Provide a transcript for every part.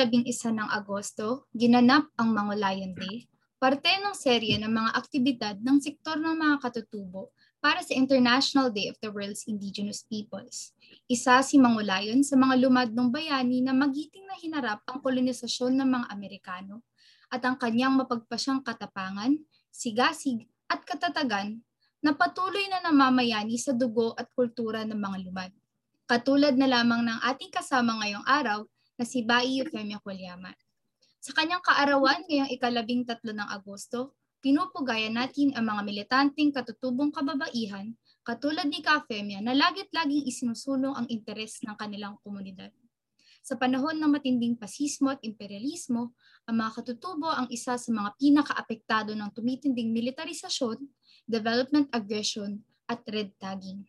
Ikalabing isa ng Agosto, ginanap ang Mangulayan Day, parte ng serye ng mga aktibidad ng sektor ng mga katutubo para sa International Day of the World's Indigenous Peoples. Isa si Mangulayon sa mga lumadnong bayani na magiting na hinarap ang kolonisasyon ng mga Amerikano at ang kanyang mapagpasyang katapangan, sigasig at katatagan na patuloy na namamayani sa dugo at kultura ng mga lumad. Katulad na lamang ng ating kasama ngayong araw na si Bai Eufemia Colyaman. Sa kanyang kaarawan ngayong ikalabing tatlo ng Agosto, pinupugayan natin ang mga militanteng katutubong kababaihan katulad ni Kafemia na lagit-laging isinusulong ang interes ng kanilang komunidad. Sa panahon ng matinding pasismo at imperialismo, ang mga katutubo ang isa sa mga pinakaapektado ng tumitinding militarisasyon, development aggression, at red tagging.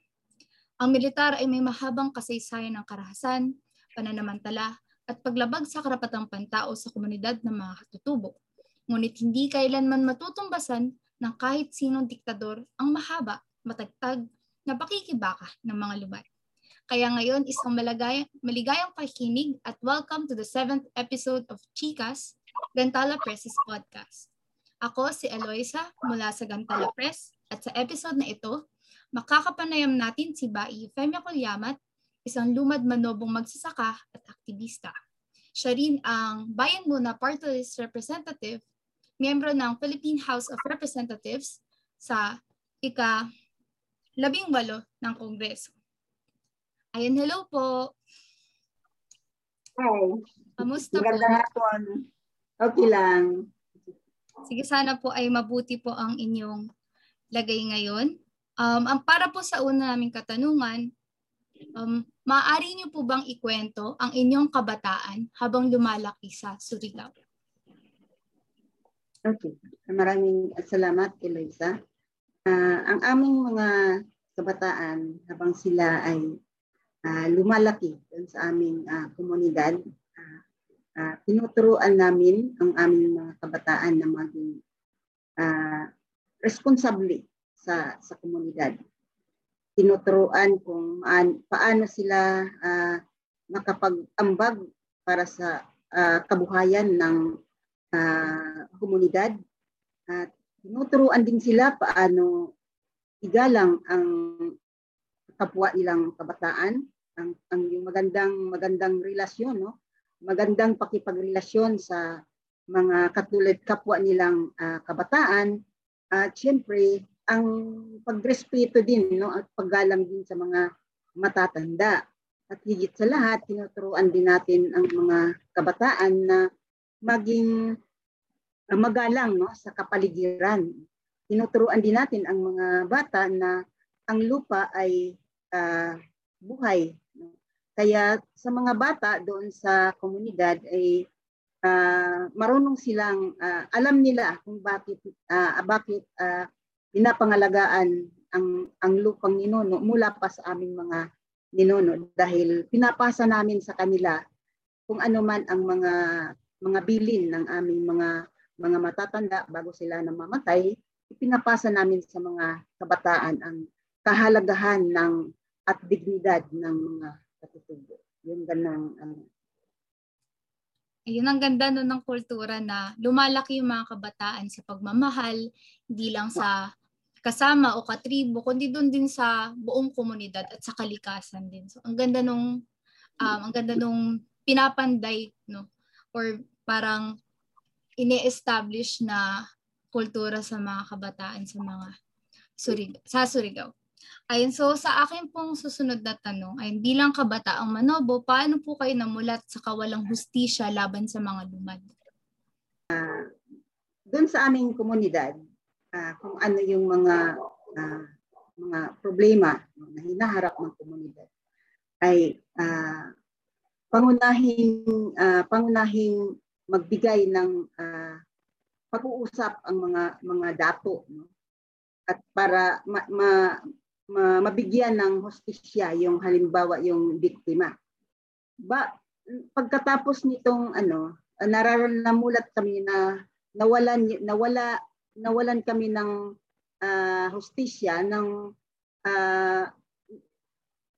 Ang militar ay may mahabang kasaysayan ng karahasan, pananamantala, at paglabag sa karapatang pantao sa komunidad ng mga katutubo. Ngunit hindi kailanman matutumbasan ng kahit sinong diktador ang mahaba, matagtag na pakikibaka ng mga lubat. Kaya ngayon, isang malagay, maligayang pakikinig at welcome to the seventh episode of Chicas, Gantala Press's podcast. Ako si Eloisa mula sa Gantala Press at sa episode na ito, makakapanayam natin si Bai Femia Colyamat isang lumad manobong magsasaka at aktivista. Siya rin ang Bayan Muna Party List Representative, miyembro ng Philippine House of Representatives sa ika labing walo ng Kongreso. Ayun, hello po. Hi. Kamusta Magandang po? hapon. Okay lang. Sige, sana po ay mabuti po ang inyong lagay ngayon. Um, ang para po sa una naming katanungan, um, maaari niyo po bang ikwento ang inyong kabataan habang lumalaki sa Surigao? Okay. Maraming salamat, Eloisa. Ah, ang aming mga kabataan habang sila ay ah, lumalaki sa aming ah, komunidad, ah, ah, tinuturuan namin ang aming mga kabataan na maging ah, responsable sa sa komunidad. Tinuturuan kung paano sila ah, makapag-ambag para sa ah, kabuhayan ng ah, komunidad. At tinuturuan din sila paano igalang ang kapwa nilang kabataan ang, ang yung magandang magandang relasyon no? Magandang pakipagrelasyon sa mga katulad kapwa nilang ah, kabataan. At syempre ang pagrespeto din no at paggalang din sa mga matatanda at higit sa lahat tinuturuan din natin ang mga kabataan na maging uh, magalang no sa kapaligiran. Tinuturuan din natin ang mga bata na ang lupa ay uh, buhay. No? Kaya sa mga bata doon sa komunidad ay uh, marunong silang uh, alam nila kung bakit uh, bakit uh, pinapangalagaan ang ang lupang ninuno mula pa sa aming mga ninuno dahil pinapasa namin sa kanila kung ano man ang mga mga bilin ng aming mga mga matatanda bago sila namamatay, ipinapasa namin sa mga kabataan ang kahalagahan ng at dignidad ng mga katutubo. Yung ganang ano. Ayun ang ganda no ng kultura na lumalaki yung mga kabataan sa pagmamahal, hindi lang sa kasama o katribo, kundi doon din sa buong komunidad at sa kalikasan din. So ang ganda nung um, ang ganda nung pinapanday no or parang ini-establish na kultura sa mga kabataan sa mga Surig sa Surigao. Ayun, so sa akin pong susunod na tanong ay bilang kabataang Manobo, paano po kayo namulat sa kawalang hustisya laban sa mga lumad? Uh, doon sa aming komunidad, uh, kung ano yung mga uh, mga problema na hinaharap ng komunidad ay uh, pangunahing uh, pangunahing magbigay ng uh, pag-uusap ang mga mga dato no? at para ma, ma, ma, mabigyan ng hostisya yung halimbawa yung biktima. Ba pagkatapos nitong ano nararanamulat kami na nawalan nawala nawalan kami ng uh, hostisya ng uh,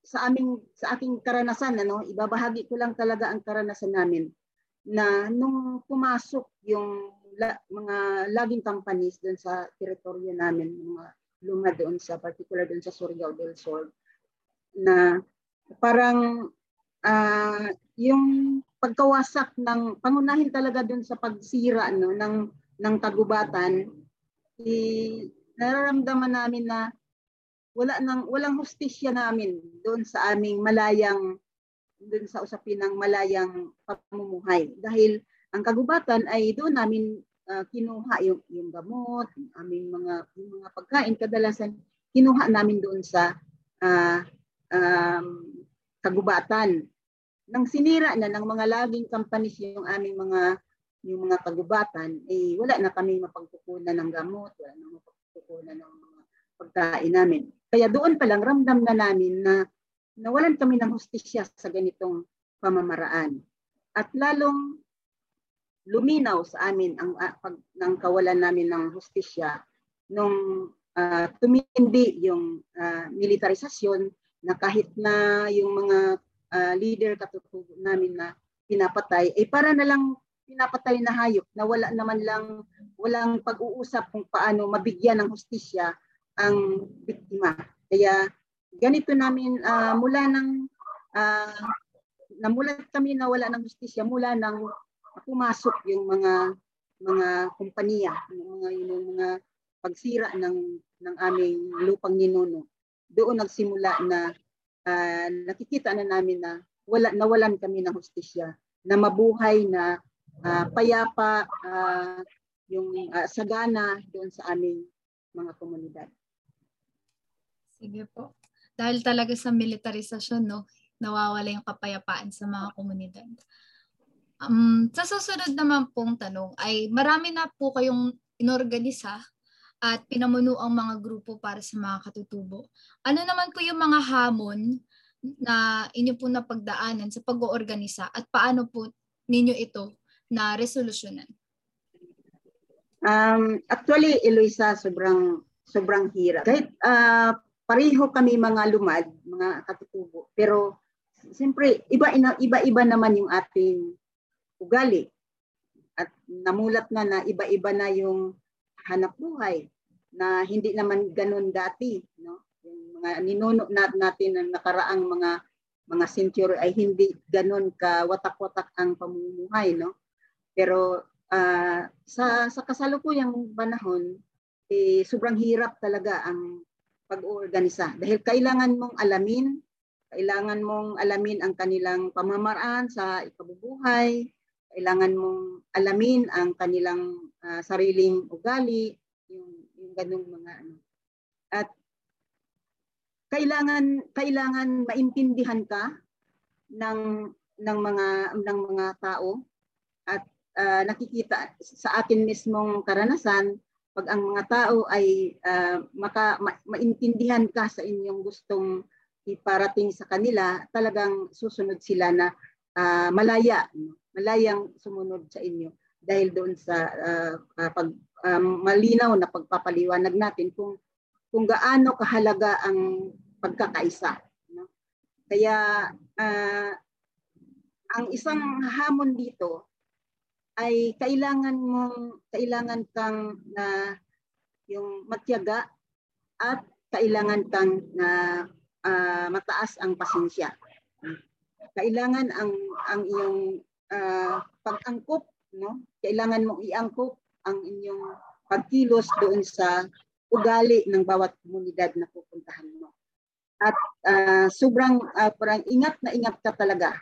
sa aming sa aking karanasan ano ibabahagi ko lang talaga ang karanasan namin na nung pumasok yung la, mga logging companies doon sa teritoryo namin, mga luma doon sa particular doon sa Surigao del Sur, na parang uh, yung pagkawasak ng pangunahin talaga doon sa pagsira no ng ng kagubatan i nararamdaman namin na wala nang walang hustisya namin doon sa aming malayang doon sa usapin ng malayang pamumuhay. Dahil ang kagubatan ay doon namin uh, kinuha yung yung gamot, yung aming mga yung mga pagkain. Kadalasan kinuha namin doon sa uh, um, kagubatan. Nang sinira na ng mga laging companies yung aming mga yung mga kagubatan, eh wala na kami mapagkukunan ng gamot, wala na mapagkukunan ng mga pagkain namin. Kaya doon pa lang ramdam na namin na nawalan kami ng hustisya sa ganitong pamamaraan. At lalong luminaw sa amin ang uh, pag, ng kawalan namin ng hustisya nung uh, tumindi yung uh, militarisasyon na kahit na yung mga uh, leader katutubo namin na pinapatay, eh para na lang pinapatay na hayop na wala naman lang, walang pag-uusap kung paano mabigyan ng hustisya ang biktima. Kaya ganito namin uh, mula ng uh, namulat kami na wala ng hustisya mula nang pumasok yung mga mga kumpanya, yung mga yung mga pagsira ng ng aming lupang ninuno. Doon nagsimula na uh, nakikita na namin na wala nawalan kami ng hustisya na mabuhay na uh, payapa uh, yung uh, sagana doon sa aming mga komunidad. Sige po. Dahil talaga sa militarisasyon, no, nawawala yung kapayapaan sa mga komunidad. Um, sa susunod naman pong tanong ay marami na po kayong inorganisa at pinamuno ang mga grupo para sa mga katutubo. Ano naman po yung mga hamon na inyo po napagdaanan sa pag-oorganisa at paano po ninyo ito na resolusyonan? Um, actually, Eloisa, sobrang sobrang hirap. Kahit uh, pareho kami mga lumad, mga katutubo, pero siyempre iba iba-iba naman yung ating ugali. At namulat na na iba-iba na yung hanap buhay na hindi naman ganun dati, no? Yung mga ninuno natin ng nakaraang mga mga century ay hindi ganun ka watak-watak ang pamumuhay, no? Pero uh, sa sa kasalukuyang panahon, eh, sobrang hirap talaga ang pag-oorganisa dahil kailangan mong alamin, kailangan mong alamin ang kanilang pamamaraan sa ikabubuhay, kailangan mong alamin ang kanilang uh, sariling ugali, yung yung ganung mga ano. At kailangan kailangan maintindihan ka ng ng mga ng mga tao at uh, nakikita sa atin mismong karanasan pag ang mga tao ay uh, maka, ma, maintindihan ka sa inyong gustong iparating sa kanila, talagang susunod sila na uh, malaya, malayang sumunod sa inyo dahil doon sa uh, pag um, malinaw na pagpapaliwanag natin kung kung gaano kahalaga ang pagkakaisa. No? Kaya uh, ang isang hamon dito ay kailangan mong kailangan kang na yung matyaga at kailangan kang na uh, mataas ang pasensya. Kailangan ang ang iyong uh, pag-angkop, no? Kailangan mong iangkop ang inyong pagkilos doon sa ugali ng bawat komunidad na pupuntahan mo. At uh, sobrang uh, parang ingat na ingat ka talaga.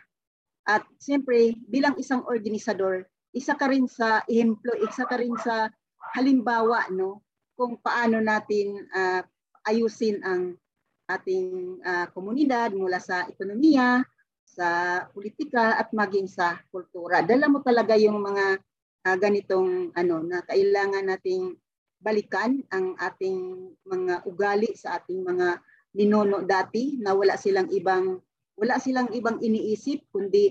At siyempre, bilang isang organisador, isa ka rin sa ehemplo, isa ka rin sa halimbawa no kung paano natin uh, ayusin ang ating uh, komunidad mula sa ekonomiya, sa politika at maging sa kultura. Dala mo talaga yung mga uh, ganitong ano na kailangan nating balikan ang ating mga ugali sa ating mga ninuno dati na wala silang ibang wala silang ibang iniisip kundi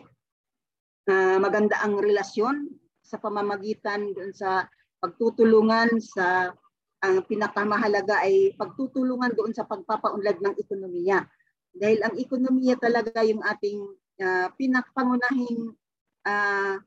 uh, maganda ang relasyon sa pamamagitan doon sa pagtutulungan sa ang pinakamahalaga ay pagtutulungan doon sa pagpapaunlad ng ekonomiya. Dahil ang ekonomiya talaga yung ating uh, pinakapangunahing uh,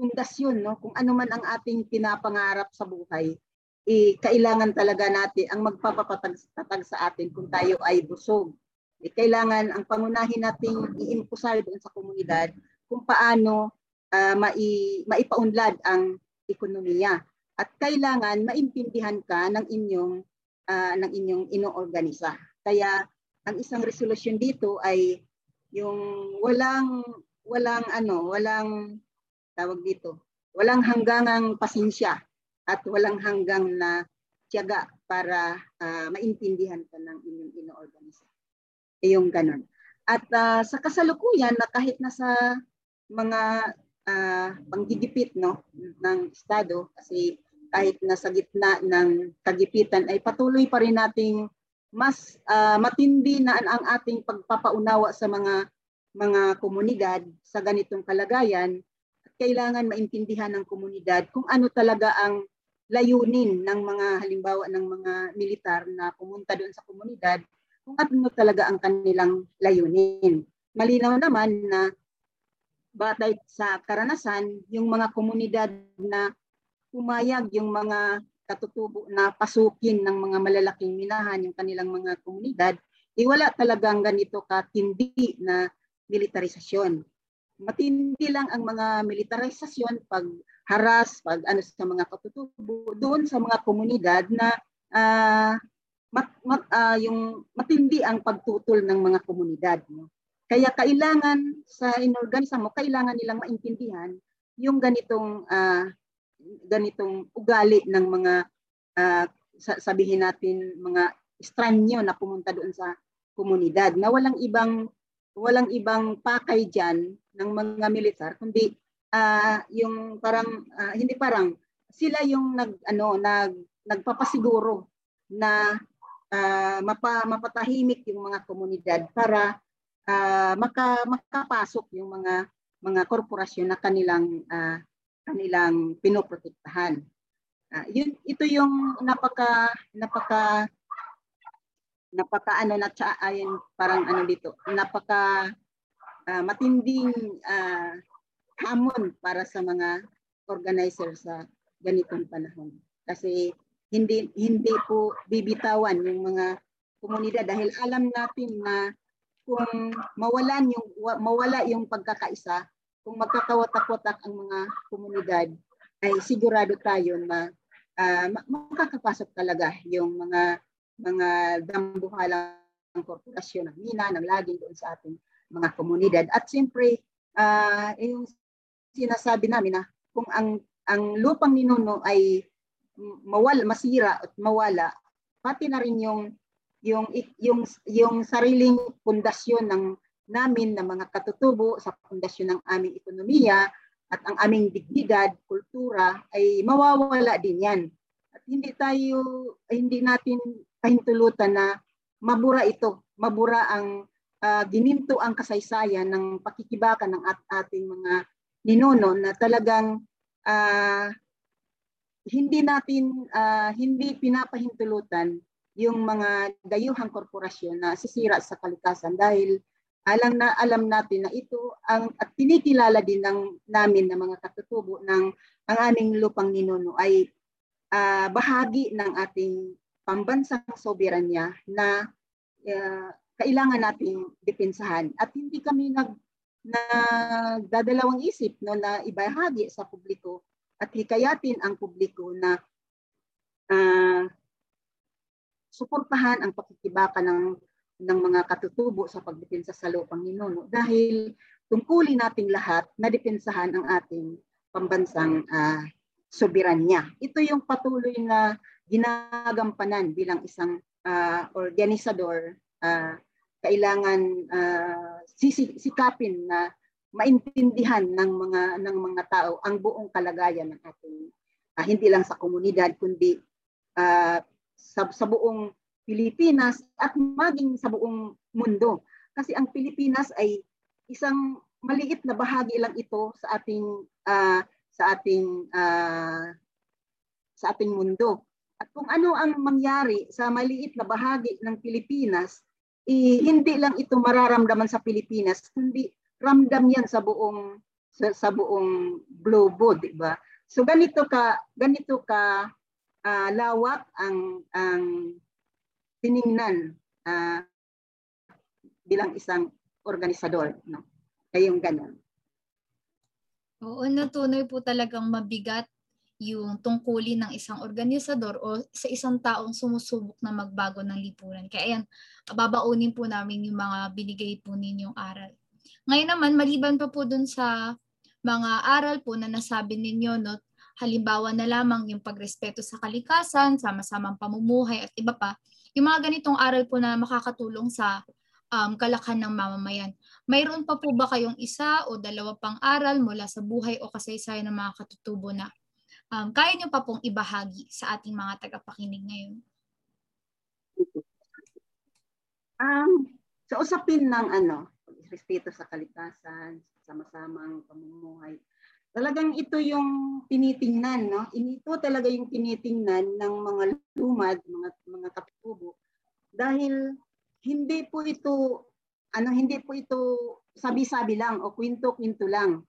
pundasyon no kung ano man ang ating pinapangarap sa buhay eh, kailangan talaga natin ang magpapatatag sa atin kung tayo ay busog eh, kailangan ang pangunahin nating i-impusar doon sa komunidad kung paano uh, mai, maipaunlad ang ekonomiya at kailangan maintindihan ka ng inyong uh, ng inyong inoorganisa. Kaya ang isang resolusyon dito ay yung walang walang ano, walang tawag dito, walang hanggangang pasensya at walang hanggang na tiyaga para uh, maintindihan ka ng inyong inoorganisa. E yung ganun. At uh, sa kasalukuyan na kahit nasa mga uh, panggigipit no ng estado kasi kahit nasa gitna ng kagipitan ay patuloy pa rin nating mas uh, matindi na ang ating pagpapaunawa sa mga mga komunidad sa ganitong kalagayan at kailangan maintindihan ng komunidad kung ano talaga ang layunin ng mga halimbawa ng mga militar na pumunta doon sa komunidad kung ano talaga ang kanilang layunin. Malinaw naman na batay sa karanasan yung mga komunidad na pumayag yung mga katutubo na pasukin ng mga malalaking minahan yung kanilang mga komunidad, eh wala talagang ganito katindi na militarisasyon. Matindi lang ang mga militarisasyon pag haras, pag ano sa mga katutubo doon sa mga komunidad na uh, mat, mat, uh, yung matindi ang pagtutol ng mga komunidad. No? Kaya kailangan sa inorganisa mo, kailangan nilang maintindihan yung ganitong uh, ganitong ugali ng mga uh, sabihin natin mga estranyo na pumunta doon sa komunidad na walang ibang walang ibang pakay diyan ng mga militar kundi uh, yung parang uh, hindi parang sila yung nag ano nag nagpapasiguro na uh, mapa, mapatahimik yung mga komunidad para uh, maka, makapasok yung mga mga korporasyon na kanilang uh, kanilang pinoprotektahan. Uh, yun, ito yung napaka napaka napaka ano na ayun parang ano dito napaka uh, matinding uh, hamon para sa mga organizer sa ganitong panahon kasi hindi hindi po bibitawan yung mga komunidad dahil alam natin na kung mawalan yung mawala yung pagkakaisa kung magkakawatak-watak ang mga komunidad, ay sigurado tayo na uh, makakapasok talaga yung mga mga dambuhalang korporasyon ng mina, ng laging doon sa ating mga komunidad. At siyempre, uh, yung sinasabi namin na kung ang ang lupang ninuno ay mawala, masira at mawala, pati na rin yung yung yung yung sariling pundasyon ng namin na mga katutubo sa pundasyon ng aming ekonomiya at ang aming dignidad, kultura ay mawawala din yan. At hindi tayo, hindi natin pahintulutan na mabura ito, mabura ang uh, gininto ang kasaysayan ng pakikibakan ng at ating mga ninuno na talagang uh, hindi natin uh, hindi pinapahintulutan yung mga dayuhang korporasyon na sisira sa kalikasan dahil alam na alam natin na ito ang at tinikilala din ng namin ng mga katutubo ng ang aming lupang ninuno ay uh, bahagi ng ating pambansang soberanya na uh, kailangan nating depensahan. At hindi kami nag nagdadalawang isip no na ibahagi sa publiko at hikayatin ang publiko na uh, suportahan ang pakikibaka ng ng mga katutubo sa pagdepensa sa lupang ninuno dahil tungkulin nating lahat na depensahan ang ating pambansang uh, soberanya. Ito yung patuloy na ginagampanan bilang isang uh, organisador uh, kailangan uh, sisikapin na maintindihan ng mga ng mga tao ang buong kalagayan ng ating uh, hindi lang sa komunidad kundi uh, sa, sa buong Pilipinas at maging sa buong mundo. Kasi ang Pilipinas ay isang maliit na bahagi lang ito sa ating uh, sa ating uh, sa ating mundo. At kung ano ang mangyari sa maliit na bahagi ng Pilipinas, eh, hindi lang ito mararamdaman sa Pilipinas, kundi ramdam yan sa buong sa, sa buong globo, di ba? So ganito ka ganito ka uh, lawak ang ang tiningnan uh, bilang isang organisador, no? Kayong ganun. Oo, natunay po talagang mabigat yung tungkulin ng isang organisador o sa isang taong sumusubok na magbago ng lipunan. Kaya yan, babaunin po namin yung mga binigay po ninyong aral. Ngayon naman, maliban pa po dun sa mga aral po na nasabi ninyo, no, halimbawa na lamang yung pagrespeto sa kalikasan, sama-samang pamumuhay at iba pa, yung mga ganitong aral po na makakatulong sa um, kalakhan ng mamamayan. Mayroon pa po ba kayong isa o dalawa pang aral mula sa buhay o kasaysayan ng mga katutubo na um, kaya niyo pa pong ibahagi sa ating mga tagapakinig ngayon? Um, sa usapin ng ano, respeto sa kalikasan, sama-samang pamumuhay, talagang ito yung tinitingnan, no? Ito talaga yung tinitingnan ng mga lumad, mga mga katutubo dahil hindi po ito ano hindi po ito sabi-sabi lang o kwento-kwento lang.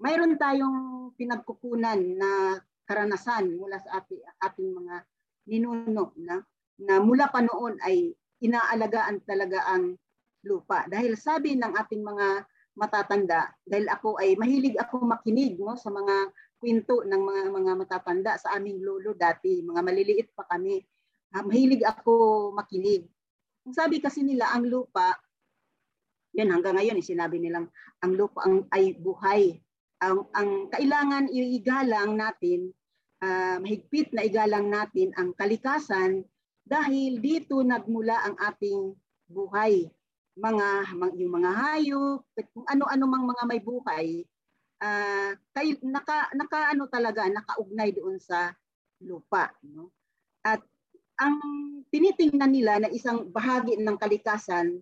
Mayroon tayong pinagkukunan na karanasan mula sa ating, ating mga ninuno na, na mula pa noon ay inaalagaan talaga ang lupa. Dahil sabi ng ating mga matatanda, dahil ako ay mahilig ako makinig no, sa mga kwento ng mga mga matatanda sa aming lolo dati, mga maliliit pa kami. Uh, mahilig ako makinig. Ang sabi kasi nila, ang lupa, yan hanggang ngayon, eh, sinabi nilang, ang lupa ang, ay buhay. Ang, ang kailangan iigalang natin uh, mahigpit na igalang natin ang kalikasan dahil dito nagmula ang ating buhay. Mga, yung mga hayop, kung ano-ano mang mga may buhay, uh, kay, naka, naka ano talaga, nakaugnay doon sa lupa. No? At ang tinitingnan nila na isang bahagi ng kalikasan,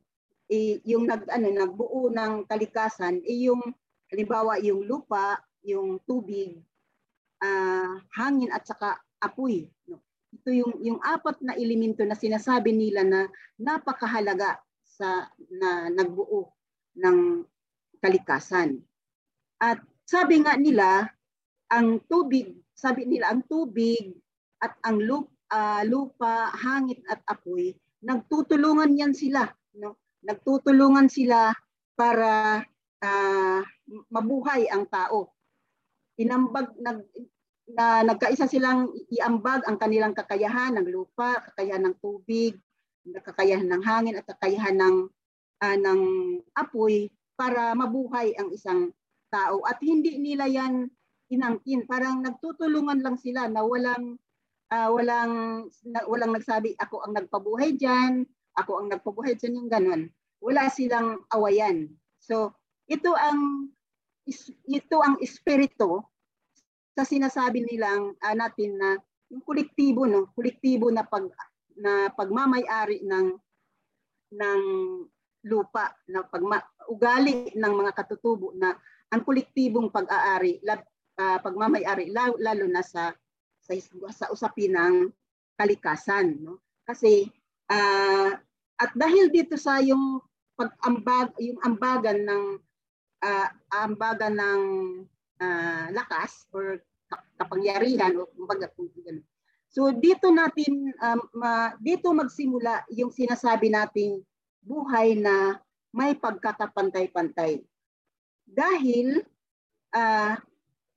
eh, yung nag, ano, nagbuo ng kalikasan, eh, yung halimbawa yung lupa, yung tubig, uh, hangin at saka apoy. No? Ito yung, yung apat na elemento na sinasabi nila na napakahalaga sa na nagbuo ng kalikasan. At sabi nga nila, ang tubig, sabi nila ang tubig at ang lupa, uh, lupa, hangin at apoy, nagtutulungan yan sila. No? Nagtutulungan sila para uh, mabuhay ang tao inambag nag na nagkaisa silang iambag ang kanilang kakayahan ng lupa, kakayahan ng tubig, kakayahan ng hangin at kakayahan ng uh, ng apoy para mabuhay ang isang tao. At hindi nila yan inangkin. Parang nagtutulungan lang sila na walang uh, walang na, walang nagsabi ako ang nagpabuhay diyan ako ang nagpabuhay diyan yung ganun. Wala silang awayan. So ito ang ito ang espiritu sa sinasabi nilang uh, natin na yung kolektibo no, kolektibo na pag na pagmamay-ari ng ng lupa na pagma, ugali ng mga katutubo na ang kolektibong pag-aari uh, pagmamay-ari lalo, lalo na sa sa, sa usapin ng kalikasan no kasi uh, at dahil dito sa yung pag-ambag yung ambagan ng uh, ambagan ng uh, lakas or kapangyarihan o kumbaga kung ganun. So dito natin um, uh, dito magsimula yung sinasabi nating buhay na may pagkakapantay-pantay. Dahil uh,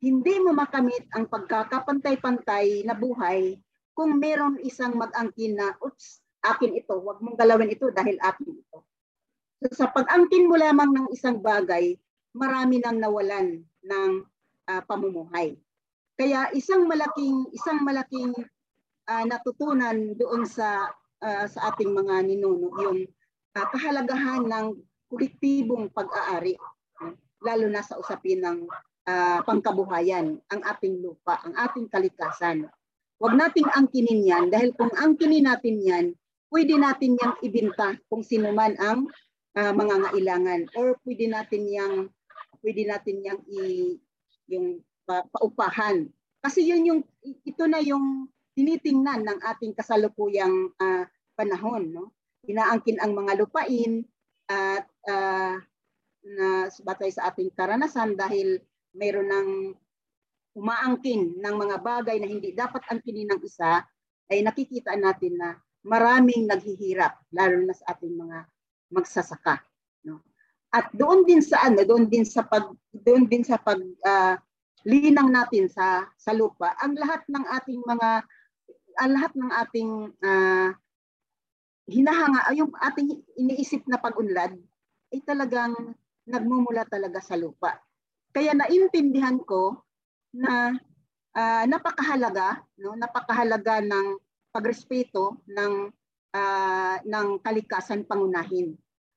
hindi mo makamit ang pagkakapantay-pantay na buhay kung meron isang mag-angkin na, oops, akin ito, wag mong galawin ito dahil akin ito. So, sa pag-angkin mo lamang ng isang bagay, marami nang nawalan ng uh, pamumuhay. Kaya isang malaking isang malaking uh, natutunan doon sa uh, sa ating mga ninuno yung uh, kahalagahan ng kolektibong pag-aari lalo na sa usapin ng uh, pangkabuhayan ang ating lupa, ang ating kalikasan. Huwag nating angkinin yan dahil kung angkinin natin yan, pwede natin yang ibinta kung sino man ang uh, mga ngailangan or pwede natin yang pwede natin yang i yung pa, paupahan. Kasi yun yung ito na yung tinitingnan ng ating kasalukuyang uh, panahon, no? Inaangkin ang mga lupain at uh, na batay sa ating karanasan dahil mayroon ng umaangkin ng mga bagay na hindi dapat angkinin ng isa, ay nakikita natin na maraming naghihirap, lalo na sa ating mga magsasaka. No? At doon din sa ano, doon din sa pag doon din sa pag uh, linang natin sa sa lupa, ang lahat ng ating mga ang lahat ng ating uh, hinahanga, yung ating iniisip na pag-unlad ay talagang nagmumula talaga sa lupa. Kaya naintindihan ko na uh, napakahalaga, no, napakahalaga ng pagrespeto ng uh, ng kalikasan pangunahin.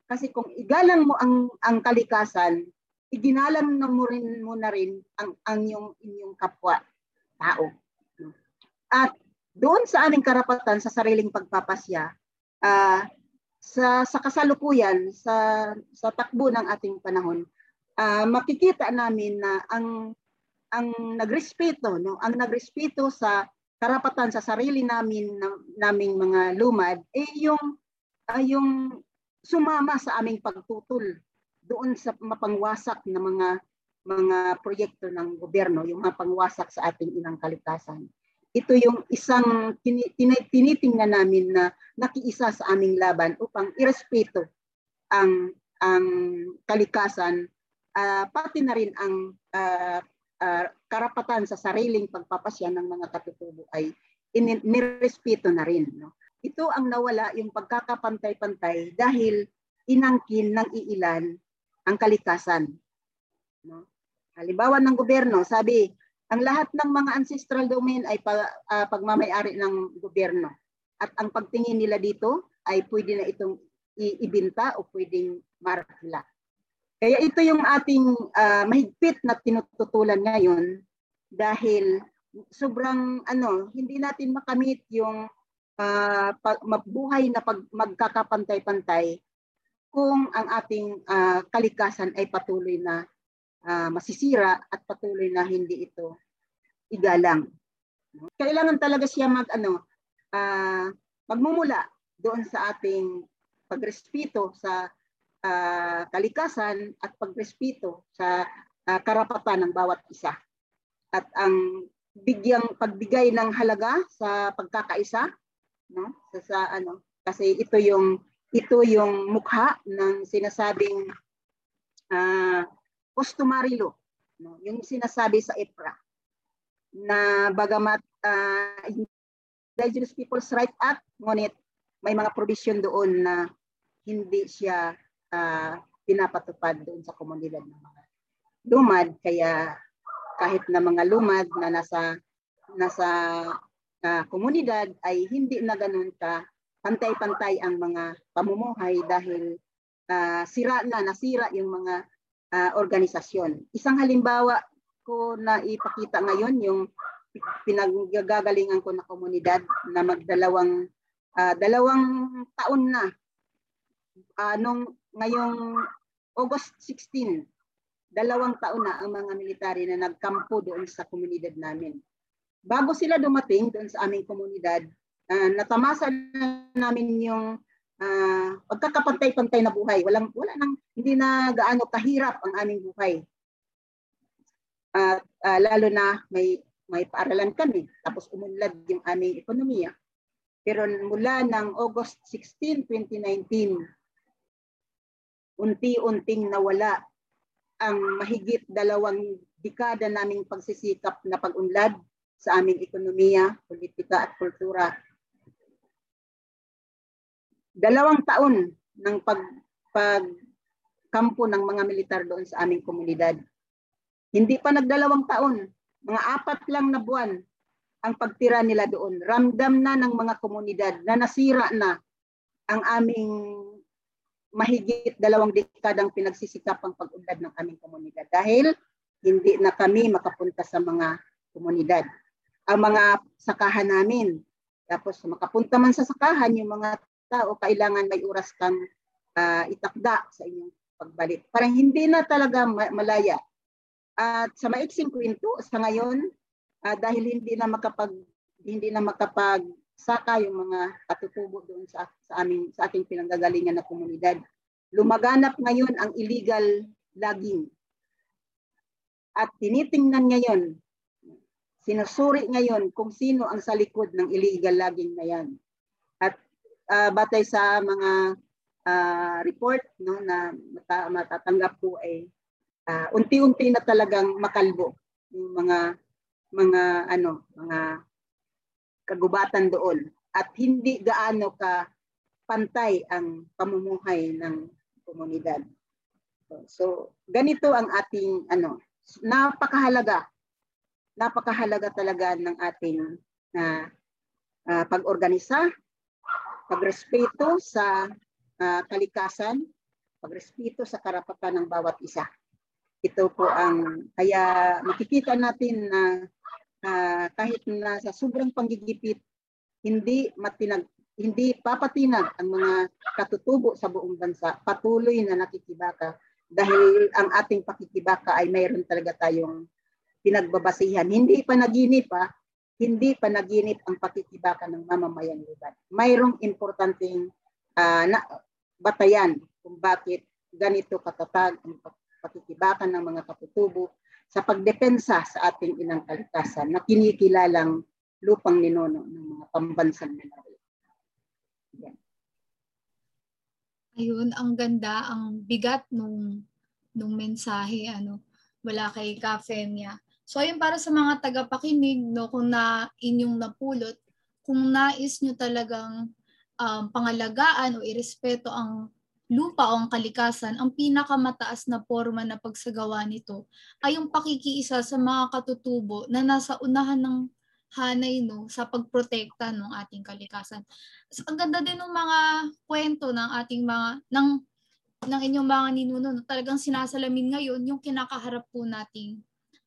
Kasi kung igalang mo ang ang kalikasan, iginalang na mo rin mo na rin ang ang yung inyong kapwa tao. At doon sa aming karapatan sa sariling pagpapasya, uh, sa sa kasalukuyan sa sa takbo ng ating panahon, uh, makikita namin na ang ang nagrespeto no ang nagrespeto sa karapatan sa sarili namin na, naming mga lumad eh yung uh, yung sumama sa aming pagtutol doon sa mapangwasak na mga mga proyekto ng gobyerno, yung mga pangwasak sa ating inang kalikasan. Ito yung isang tinitingnan namin na nakiisa sa aming laban upang irespeto ang ang kalikasan uh, pati na rin ang uh, uh, karapatan sa sariling pagpapasya ng mga katutubo ay nirespeto na rin. No? Ito ang nawala yung pagkakapantay-pantay dahil inangkin ng iilan ang kalikasan. No? Halimbawa ng gobyerno, sabi, ang lahat ng mga ancestral domain ay pag, uh, pagmamayari ng gobyerno. At ang pagtingin nila dito ay pwede na itong iibinta o pwedeng markila. Kaya ito yung ating uh, mahigpit na tinututulan ngayon dahil sobrang ano, hindi natin makamit yung uh, mabuhay na pag magkakapantay-pantay kung ang ating uh, kalikasan ay patuloy na uh, masisira at patuloy na hindi ito igalang. Kailangan talaga siya mag ano uh, magmumula doon sa ating pagrespeto sa uh, kalikasan at pagrespeto sa uh, karapatan ng bawat isa. At ang bigyang pagbigay ng halaga sa pagkakaisa no sa, sa ano kasi ito yung ito yung mukha ng sinasabing uh, customary law no? Yung sinasabi sa EPRA na bagamat uh, Indigenous Peoples Rights Act ngunit may mga provision doon na hindi siya uh, pinapatupad doon sa komunidad ng mga lumad. Kaya kahit na mga lumad na nasa nasa uh, komunidad ay hindi na ganoon ka pantay-pantay ang mga pamumuhay dahil uh, sira na nasira yung mga uh, organisasyon. Isang halimbawa ko na ipakita ngayon yung pinaggagalingan ko na komunidad na magdalawang uh, dalawang taon na uh, nung ngayong August 16, dalawang taon na ang mga military na nagkampo doon sa komunidad namin. Bago sila dumating doon sa aming komunidad, uh, natamasa na namin yung uh, pagkakapantay-pantay na buhay. Walang, wala nang, hindi na gaano kahirap ang aming buhay. At uh, uh, lalo na may may paaralan kami, tapos umunlad yung aming ekonomiya. Pero mula ng August 16, 2019, unti-unting nawala ang mahigit dalawang dekada naming pagsisikap na pag-unlad sa aming ekonomiya, politika at kultura. Dalawang taon ng pag, pagkampo ng mga militar doon sa aming komunidad. Hindi pa nagdalawang taon, mga apat lang na buwan ang pagtira nila doon. Ramdam na ng mga komunidad na nasira na ang aming mahigit dalawang dekadang pinagsisikapang pag-unlad ng aming komunidad dahil hindi na kami makapunta sa mga komunidad. Ang mga sakahan namin, tapos makapunta man sa sakahan, yung mga tao, kailangan may oras kang uh, itakda sa inyong pagbalik. Parang hindi na talaga malaya. At sa maiksing kwento, sa ngayon, uh, dahil hindi na makapag hindi na makapag saka yung mga katutubo doon sa, sa aming sa ating pinanggagalingan na komunidad. Lumaganap ngayon ang illegal logging. at tinitingnan ngayon, sinusuri ngayon kung sino ang sa likod ng illegal logging na yan. At uh, batay sa mga uh, report no, na mata, matatanggap po ay uh, unti-unti na talagang makalbo yung mga mga ano mga kagubatan doon at hindi gaano ka pantay ang pamumuhay ng komunidad. So, ganito ang ating ano, napakahalaga. Napakahalaga talaga ng ating na uh, uh, pag-organisa, pagrespeto sa uh, kalikasan, pagrespeto sa karapatan ng bawat isa. Ito po ang kaya makikita natin na uh, kahit na sa sobrang panggigipit hindi matinag hindi papatinag ang mga katutubo sa buong bansa. Patuloy na nakikibaka. Dahil ang ating pakikibaka ay mayroon talaga tayong pinagbabasihan hindi pa naginip pa hindi pa naginip ang pakikibaka ng mamamayang lugar mayroong importanteng uh, na, batayan kung bakit ganito katatag ang pakikibaka ng mga katutubo sa pagdepensa sa ating inang kalikasan na kinikilalang lupang ninono ng mga pambansang Malawi. Yan. Ayun, ang ganda, ang bigat nung nung mensahe ano wala kay Kafemia. So ayun para sa mga tagapakinig no kung na inyong napulot kung nais nyo talagang um, pangalagaan o irespeto ang lupa o ang kalikasan, ang pinakamataas na forma na pagsagawa nito ay yung pakikiisa sa mga katutubo na nasa unahan ng hanay no sa pagprotekta ng ating kalikasan. So, ang ganda din ng mga kwento ng ating mga ng ng inyong mga ninuno no, talagang sinasalamin ngayon yung kinakaharap po nating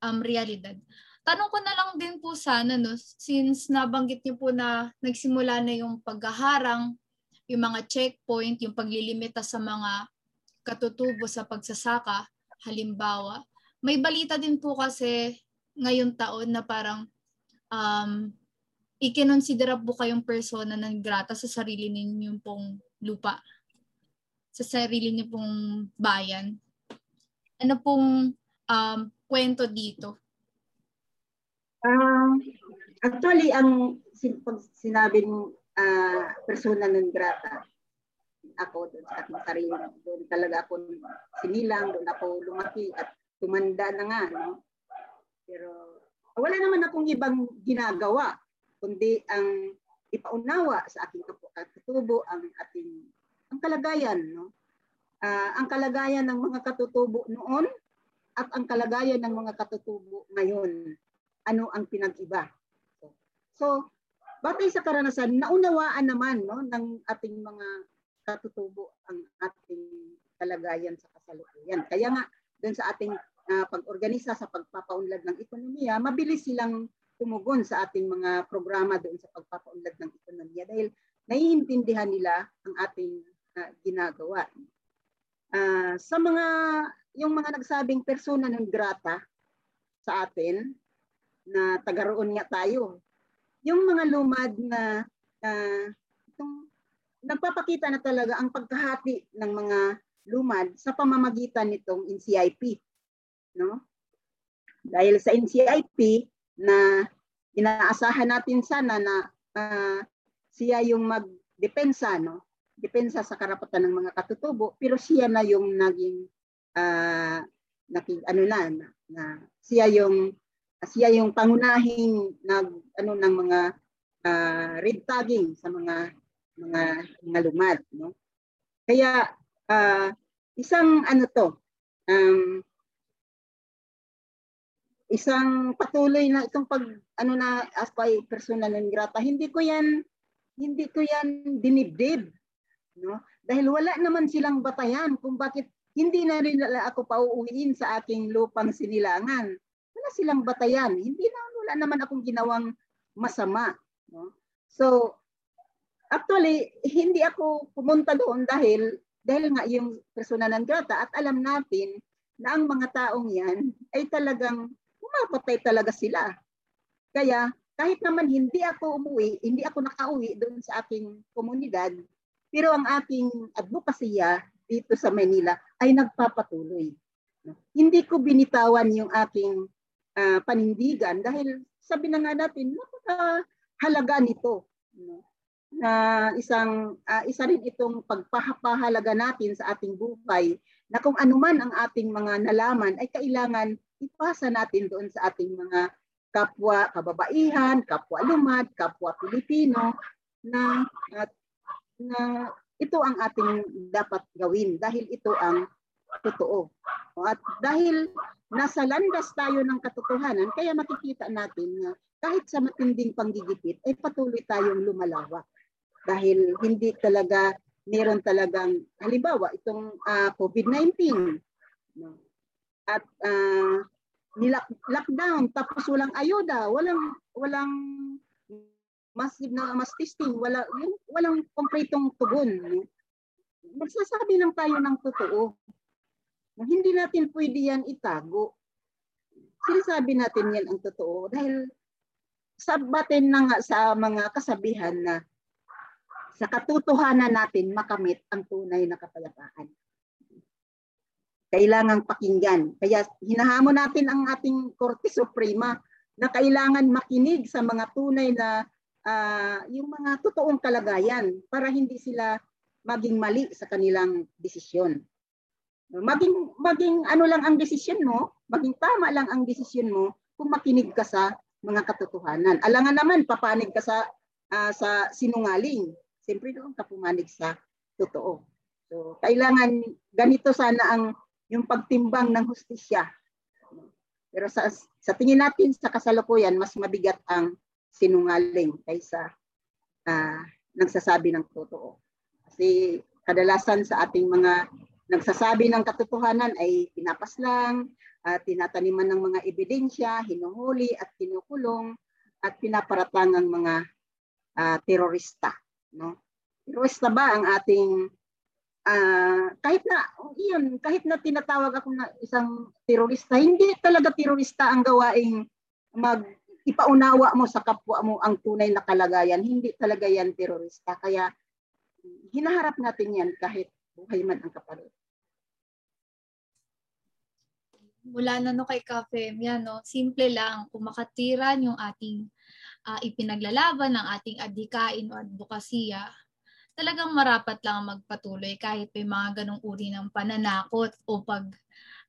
um, realidad. Tanong ko na lang din po sana no since nabanggit niyo po na nagsimula na yung paghaharang, yung mga checkpoint, yung paglilimita sa mga katutubo sa pagsasaka, halimbawa. May balita din po kasi ngayon taon na parang um, ikinonsidera po kayong persona ng grata sa sarili ninyong pong lupa, sa sarili niyo pong bayan. Ano pong um, kwento dito? Uh, actually, ang pag sinabing uh, persona ng grata, ako doon sa aking sarili, doon talaga ako sinilang, doon ako lumaki at tumanda na nga. No? Pero wala naman akong ibang ginagawa, kundi ang ipaunawa sa aking katutubo ang ating ang kalagayan no uh, ang kalagayan ng mga katutubo noon at ang kalagayan ng mga katutubo ngayon ano ang pinag-iba so, batay sa karanasan naunawaan naman no ng ating mga katutubo ang ating kalagayan sa kasalukuyan kaya nga doon sa ating uh, pag-organisa sa pagpapaunlad ng ekonomiya, mabilis silang tumugon sa ating mga programa doon sa pagpapaunlad ng ekonomiya dahil naiintindihan nila ang ating uh, ginagawa. Uh, sa mga yung mga nagsabing persona ng grata sa atin na tagaroon nga tayo. Yung mga lumad na uh, itong nagpapakita na talaga ang pagkahati ng mga lumad sa pamamagitan nitong NCIP no? Dahil sa NCIP na inaasahan natin sana na uh, siya yung magdepensa, no? Depensa sa karapatan ng mga katutubo, pero siya na yung naging uh, naging ano na, na, na siya yung siya yung pangunahing nag ano ng mga uh, red tagging sa mga mga mga lumad no? Kaya uh, isang ano to um, isang patuloy na itong pag ano na as by personal and grata hindi ko yan hindi ko yan dinibdib no? Dahil wala naman silang batayan kung bakit hindi na rin ako pauuwiin sa aking lupang sinilangan. Wala silang batayan. Hindi na wala naman akong ginawang masama no? So actually hindi ako pumunta doon dahil dahil nga yung personal and grata at alam natin na ang mga taong yan ay talagang mapatay talaga sila. Kaya kahit naman hindi ako umuwi, hindi ako nakauwi doon sa aking komunidad, pero ang aking advokasya dito sa Manila ay nagpapatuloy. Hindi ko binitawan yung aking uh, panindigan dahil sabi na nga natin, napakahalaga nito. No? Na isang uh, isa rin itong pagpahalaga natin sa ating buhay na kung anuman ang ating mga nalaman ay kailangan ipasa natin doon sa ating mga kapwa kababaihan, kapwa lumad, kapwa Pilipino na at na ito ang ating dapat gawin dahil ito ang totoo. At dahil nasa landas tayo ng katotohanan, kaya makikita natin na kahit sa matinding panggigipit, ay patuloy tayong lumalawak. Dahil hindi talaga, meron talagang, halimbawa, itong uh, ah, COVID-19. No? At uh, lockdown, tapos walang ayuda, walang, walang massive na mass testing, wala, yung, walang kompletong tugon. No? Magsasabi lang tayo ng totoo. Hindi natin pwede yan itago. Sinasabi natin yan ang totoo dahil sabatin na nga sa mga kasabihan na sa katotohanan natin makamit ang tunay na kapayapaan. Kailangang pakinggan. Kaya hinahamon natin ang ating Korte Suprema na kailangan makinig sa mga tunay na uh, yung mga totoong kalagayan para hindi sila maging mali sa kanilang desisyon. Maging maging ano lang ang desisyon mo, maging tama lang ang desisyon mo kung makinig ka sa mga katotohanan. Alangan naman papanig ka sa uh, sa sinungaling. Siyempre doon ka pumanig sa totoo. So kailangan ganito sana ang yung pagtimbang ng hustisya. Pero sa sa tingin natin sa kasalukuyan mas mabigat ang sinungaling kaysa uh, nagsasabi ng totoo. Kasi kadalasan sa ating mga nagsasabi ng katotohanan ay pinapaslang, uh, tinataniman ng mga ebidensya, hinuhuli at kinukulong at pinaparatang ang mga uh, terorista. No? Terorista ba ang ating uh, kahit na iyon kahit na tinatawag ako na isang terorista hindi talaga terorista ang gawaing mag ipaunawa mo sa kapwa mo ang tunay na kalagayan. Hindi talaga yan terorista. Kaya hinaharap natin yan kahit buhay man ang kapalit. Mula na no kay Kafem, yan no, simple lang, kung makatiran yung ating uh, ipinaglalaban ng ating adhikain o advokasya, talagang marapat lang magpatuloy kahit may mga ganong uri ng pananakot o pag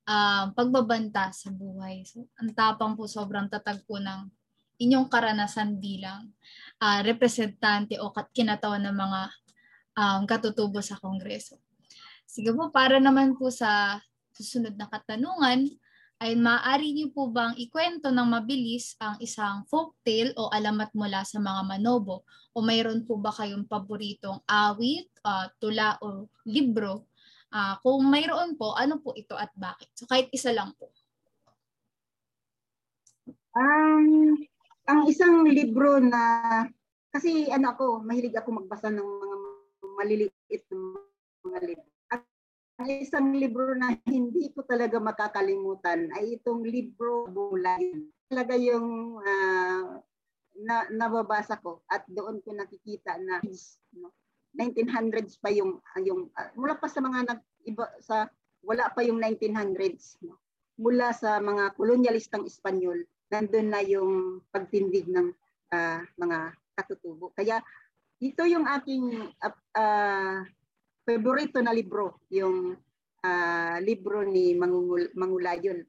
uh, pagbabanta sa buhay. So, ang tapang po sobrang tatag po ng inyong karanasan bilang uh, representante o kinatawan ng mga um, katutubo sa Kongreso. Sige po, para naman po sa susunod na katanungan, ay maaari niyo po bang ikwento ng mabilis ang isang folktale o alamat mula sa mga manobo? O mayroon po ba kayong paboritong awit, uh, tula o libro? Uh, kung mayroon po, ano po ito at bakit? So kahit isa lang po. Um, ang isang libro na kasi ano ako, mahilig ako magbasa ng mga maliliit na mga libro. At ang isang libro na hindi ko talaga makakalimutan ay itong libro Bulay. Talaga yung uh, na nababasa ko at doon ko nakikita na no, 1900s pa yung yung uh, mula pa sa mga nag iba sa wala pa yung 1900s no mula sa mga kolonyalistang Espanyol nandun na yung pagtindig ng uh, mga katutubo. Kaya ito yung aking uh, uh, favorito na libro, yung uh, libro ni Mangul Mangulayon.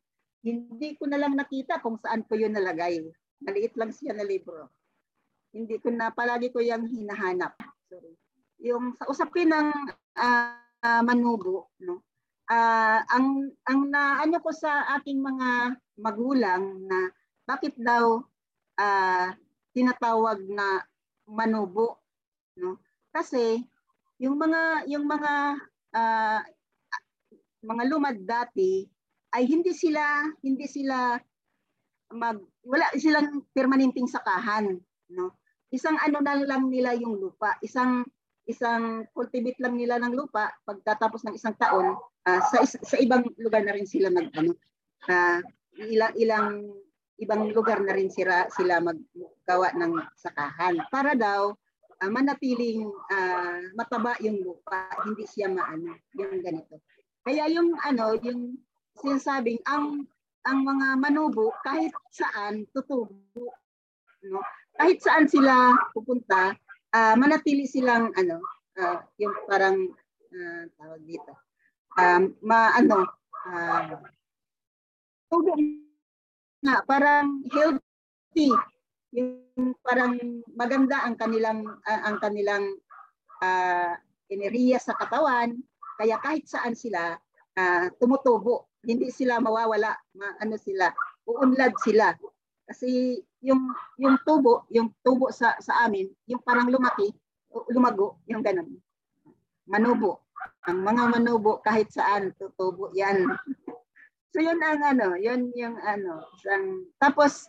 Hindi ko na lang nakita kung saan ko yun nalagay. Maliit lang siya na libro. Hindi ko na, palagi ko yung hinahanap. Sorry. Yung sa usapin ng uh, uh, manubo, no? Uh, ang ang naano ko sa aking mga magulang na bakit daw uh, tinatawag na manubo no? Kasi yung mga yung mga uh, mga lumad dati ay hindi sila hindi sila mag wala silang permanenteng sakahan no? Isang ano na lang nila yung lupa isang isang cultivate lang nila ng lupa pagtatapos ng isang taon uh, sa sa ibang lugar na rin sila nag ano uh, ilang ilang ibang lugar na rin sila, sila maggawa ng sakahan. Para daw uh, manatiling uh, mataba yung lupa, hindi siya maano, yung ganito. Kaya yung ano, yung sinasabing ang ang mga manubo kahit saan tutubo no? Kahit saan sila pupunta uh, manatili silang ano uh, yung parang uh, tawag dito um, ma ano uh, tubo na parang healthy yung parang maganda ang kanilang uh, ang kanilang uh, enerhiya sa katawan kaya kahit saan sila uh, tumutubo hindi sila mawawala, ma, ano sila, uunlad sila. Kasi yung yung tubo, yung tubo sa sa amin, yung parang lumaki, lumago, yung ganun. Manubo. Ang mga manubo kahit saan tutubo 'yan. So yun ang ano, yun yung ano, isang tapos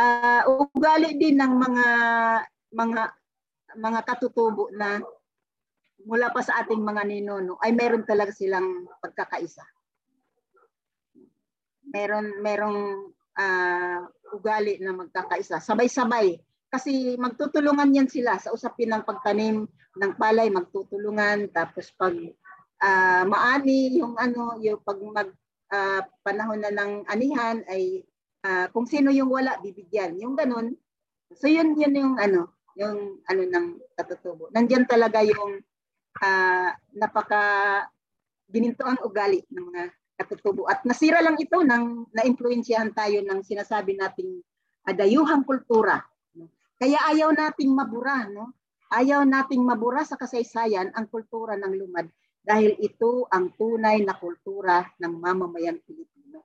uh, ugali din ng mga mga mga katutubo na mula pa sa ating mga ninuno ay meron talaga silang pagkakaisa meron merong uh, ugali na magkakaisa. Sabay-sabay. Kasi magtutulungan yan sila sa usapin ng pagtanim ng palay, magtutulungan. Tapos pag uh, maani, yung ano, yung pag mag uh, panahon na ng anihan ay uh, kung sino yung wala, bibigyan. Yung ganun. So yun, yun yung ano, yung ano ng katutubo. Nandiyan talaga yung uh, napaka gininto ang ugali ng mga katutubo. At nasira lang ito nang naimpluwensyahan tayo ng sinasabi nating adayuhang kultura. Kaya ayaw nating mabura, no? Ayaw nating mabura sa kasaysayan ang kultura ng lumad dahil ito ang tunay na kultura ng mamamayang Pilipino.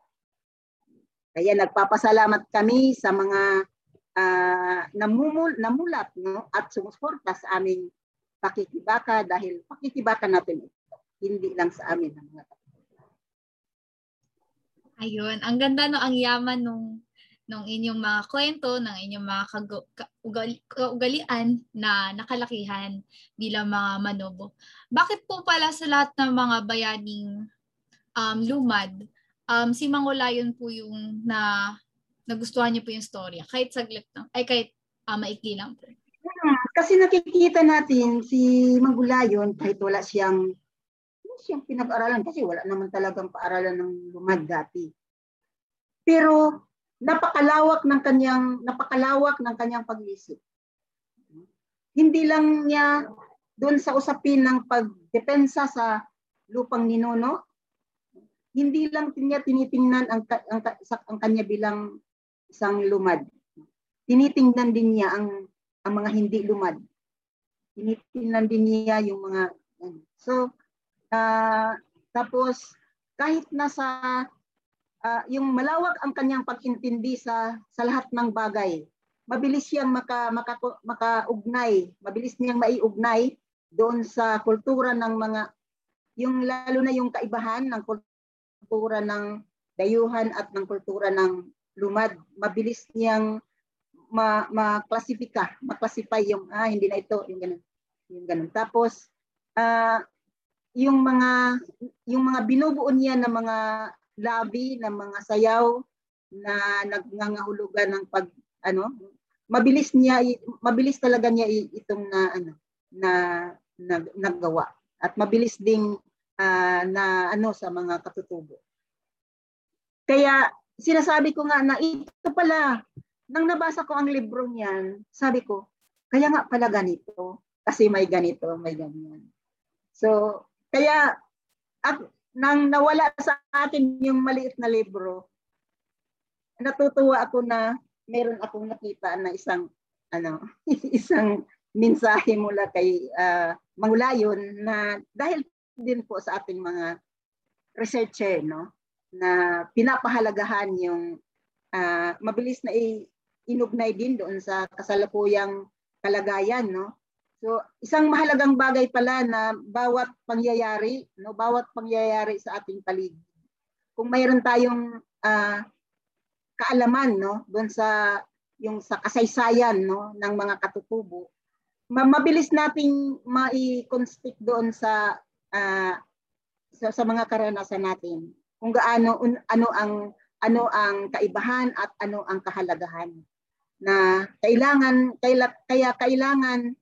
Kaya nagpapasalamat kami sa mga uh, namumul, namulat no, at sumusuporta sa aming pakikibaka dahil pakikibaka natin ito, hindi lang sa amin ng mga Ayun, ang ganda no, ang yaman nung nung inyong mga kwento, ng inyong mga kaugalian na nakalakihan bilang mga manobo. Bakit po pala sa lahat ng mga bayaning um, lumad, um, si Mangulayon po yung na nagustuhan niyo po yung storya? Kahit saglit lang, ay kahit uh, maikli lang po. Hmm, kasi nakikita natin si Mangulayon kahit wala siyang siyang pinag-aralan kasi wala naman talagang paaralan ng lumad dati. Pero napakalawak ng kanyang napakalawak ng kanyang pag-iisip. Hindi lang niya doon sa usapin ng pagdepensa sa lupang ninuno, hindi lang niya tinitingnan ang, ang, ang kanya bilang isang lumad. Tinitingnan din niya ang, ang mga hindi lumad. Tinitingnan din niya yung mga so Uh, tapos kahit nasa uh, yung malawak ang kanyang pag-intindi sa sa lahat ng bagay, mabilis siyang maka, maka, makaugnay, mabilis niyang maiugnay doon sa kultura ng mga yung lalo na yung kaibahan ng kultura ng dayuhan at ng kultura ng lumad, mabilis niyang ma, ma-classify yung ah hindi na ito, yung ganun. Yung ganun. Tapos uh, yung mga yung mga binubuo niya ng mga labi ng mga sayaw na nagngangahulugan ng pag ano mabilis niya mabilis talaga niya itong na ano na naggawa. At mabilis ding uh, na ano sa mga katutubo. Kaya sinasabi ko nga na ito pala nang nabasa ko ang libro niyan sabi ko kaya nga pala ganito kasi may ganito may ganyan. So kaya at nang nawala sa akin yung maliit na libro, natutuwa ako na meron akong nakita na isang ano, isang mensahe mula kay uh, Mangulayon na dahil din po sa ating mga researcher no na pinapahalagahan yung uh, mabilis na inugnay din doon sa kasalukuyang kalagayan no So, isang mahalagang bagay pala na bawat pangyayari, no, bawat pangyayari sa ating paligid. Kung mayroon tayong uh, kaalaman, no, doon sa yung sa kasaysayan, no, ng mga katutubo, mabilis nating mai-constick doon sa, uh, sa sa mga karanasan natin. Kung gaano un, ano ang ano ang kaibahan at ano ang kahalagahan na kailangan kaya, kaya kailangan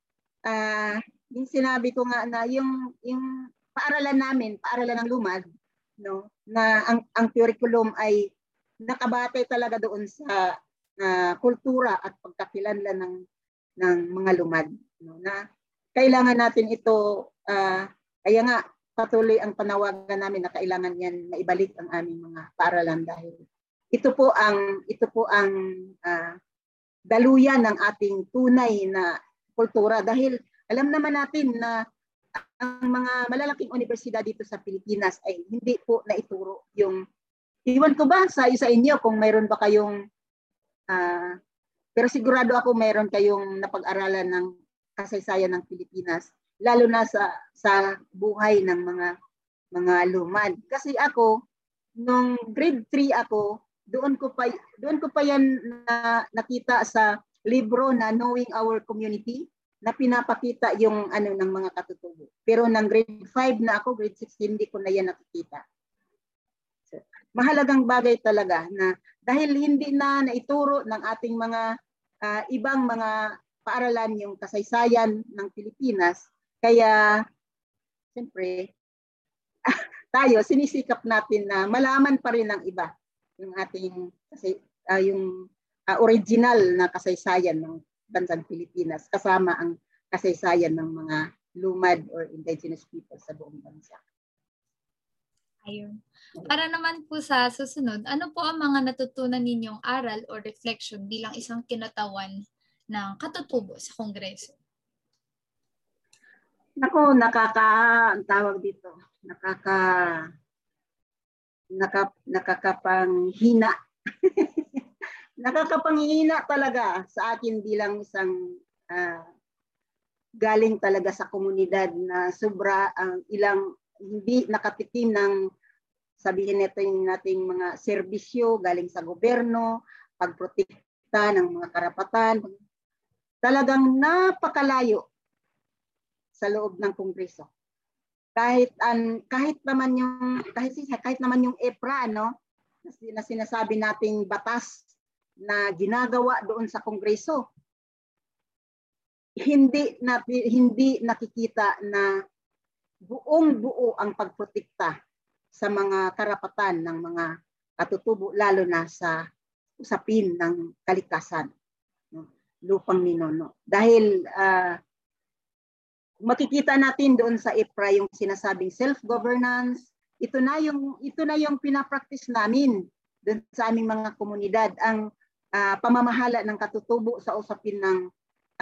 uh, yung sinabi ko nga na yung yung paaralan namin, paaralan ng lumad, no? na ang, ang curriculum ay nakabatay talaga doon sa uh, kultura at pagkakilanlan ng ng mga lumad no na kailangan natin ito uh, kaya nga patuloy ang panawagan namin na kailangan yan maibalik ang aming mga paaralan dahil ito po ang ito po ang uh, daluyan ng ating tunay na kultura. Dahil alam naman natin na ang mga malalaking universidad dito sa Pilipinas ay hindi po naituro yung iwan ko ba sa isa inyo kung mayroon ba kayong uh, pero sigurado ako mayroon kayong napag-aralan ng kasaysayan ng Pilipinas lalo na sa sa buhay ng mga mga lumad. Kasi ako nung grade 3 ako doon ko pa doon ko pa yan na, nakita sa libro na Knowing Our Community na pinapakita yung ano ng mga katutubo. Pero ng grade 5 na ako, grade 6 hindi ko na yan nakikita. So, mahalagang bagay talaga na dahil hindi na naituro ng ating mga uh, ibang mga paaralan yung kasaysayan ng Pilipinas, kaya siyempre tayo sinisikap natin na malaman pa rin ng iba yung ating kasi uh, yung uh, original na kasaysayan ng bansang Pilipinas kasama ang kasaysayan ng mga lumad or indigenous people sa buong bansa. Ayun. Para naman po sa susunod, ano po ang mga natutunan ninyong aral or reflection bilang isang kinatawan ng katutubo sa Kongreso? Nako, nakaka, ang tawag dito, nakaka, naka, nakakapanghina nakakapanghihina talaga sa akin bilang isang uh, galing talaga sa komunidad na sobra ang uh, ilang hindi nakatikim ng sabihin natin nating mga serbisyo galing sa gobyerno, pagprotekta ng mga karapatan. Talagang napakalayo sa loob ng kongreso. Kahit an kahit naman yung kahit kahit naman yung EPRA no na sinasabi nating batas na ginagawa doon sa kongreso. Hindi na, hindi nakikita na buong buo ang pagprotekta sa mga karapatan ng mga katutubo lalo na sa usapin ng kalikasan no? lupang minono dahil uh, makikita natin doon sa IPRA yung sinasabing self-governance. Ito na yung ito na yung pinapractice namin doon sa aming mga komunidad. Ang uh, pamamahala ng katutubo sa usapin ng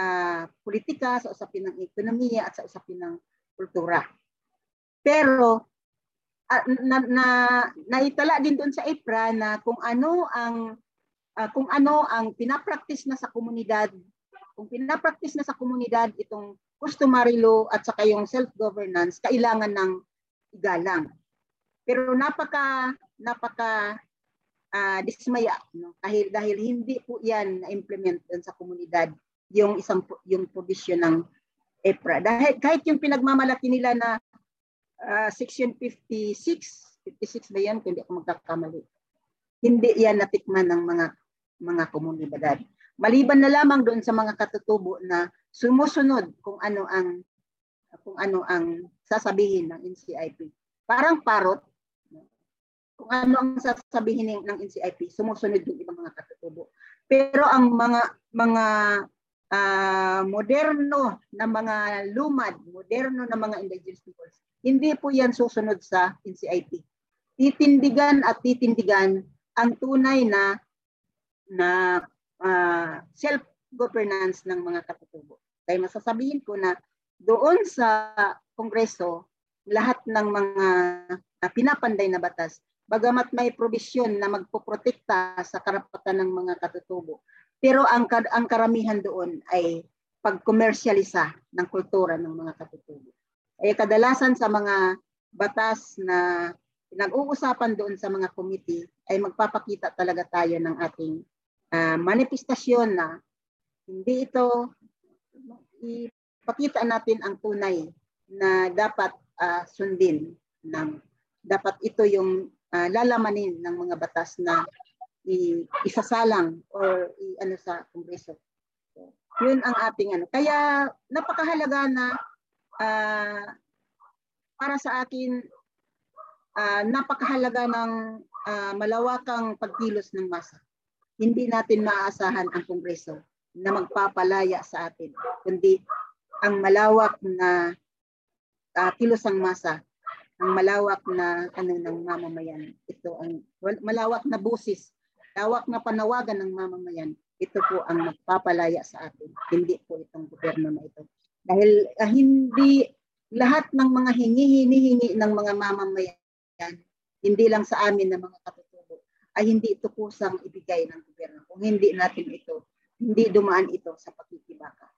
uh, politika, sa usapin ng ekonomiya at sa usapin ng kultura. Pero uh, na, na naitala din doon sa IPRA na kung ano ang uh, kung ano ang pinapractice na sa komunidad, kung pinapractice na sa komunidad itong customary law at saka yung self-governance, kailangan ng igalang. Pero napaka napaka uh, dismaya no? Dahil dahil hindi po 'yan na-implement sa komunidad yung isang yung provision ng EPRA dahil kahit yung pinagmamalaki nila na uh, section 56 56 ba yan? Hindi ako magkakamali. Hindi yan natikman ng mga mga komunidad. Maliban na lamang doon sa mga katutubo na sumusunod kung ano ang kung ano ang sasabihin ng NCIP parang parot kung ano ang sasabihin ng, NCIP, sumusunod yung ibang mga katutubo. Pero ang mga mga uh, moderno na mga lumad, moderno na mga indigenous peoples, hindi po yan susunod sa NCIP. Titindigan at titindigan ang tunay na na uh, self-governance ng mga katutubo. Kaya masasabihin ko na doon sa Kongreso, lahat ng mga uh, pinapanday na batas bagamat may provision na magpoprotekta sa karapatan ng mga katutubo. Pero ang, ang karamihan doon ay pagkomersyalisa ng kultura ng mga katutubo. Ay kadalasan sa mga batas na pinag-uusapan doon sa mga committee ay magpapakita talaga tayo ng ating uh, manifestasyon na hindi ito ipakita natin ang tunay na dapat uh, sundin ng dapat ito yung uh, lalamanin ng mga batas na i- isasalang or i- ano sa kongreso. So, yun ang ating ano. Kaya napakahalaga na uh, para sa akin uh, napakahalaga ng uh, malawakang pagkilos ng masa. Hindi natin maaasahan ang Kongreso na magpapalaya sa atin, kundi ang malawak na uh, kilosang masa, ang malawak na ano ng mamamayan. Ito ang malawak na busis, malawak na panawagan ng mamamayan. Ito po ang magpapalaya sa atin, hindi po itong gobyerno na ito. Dahil uh, hindi lahat ng mga hingi-hinihingi ng mga mamamayan yan, hindi lang sa amin na mga katutubo, ay hindi ito kusang ibigay ng gobyerno. Kung hindi natin ito, hindi dumaan ito sa pakikibaka.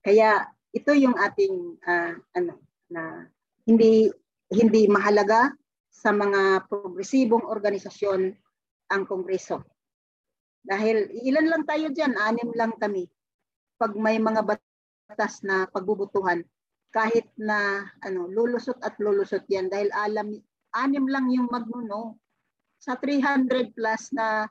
Kaya ito yung ating uh, ano na hindi hindi mahalaga sa mga progresibong organisasyon ang kongreso. Dahil ilan lang tayo diyan, anim lang kami. Pag may mga batas na pagbubutuhan, kahit na ano lulusot at lulusot yan dahil alam anim lang yung magnuno. Sa 300 plus na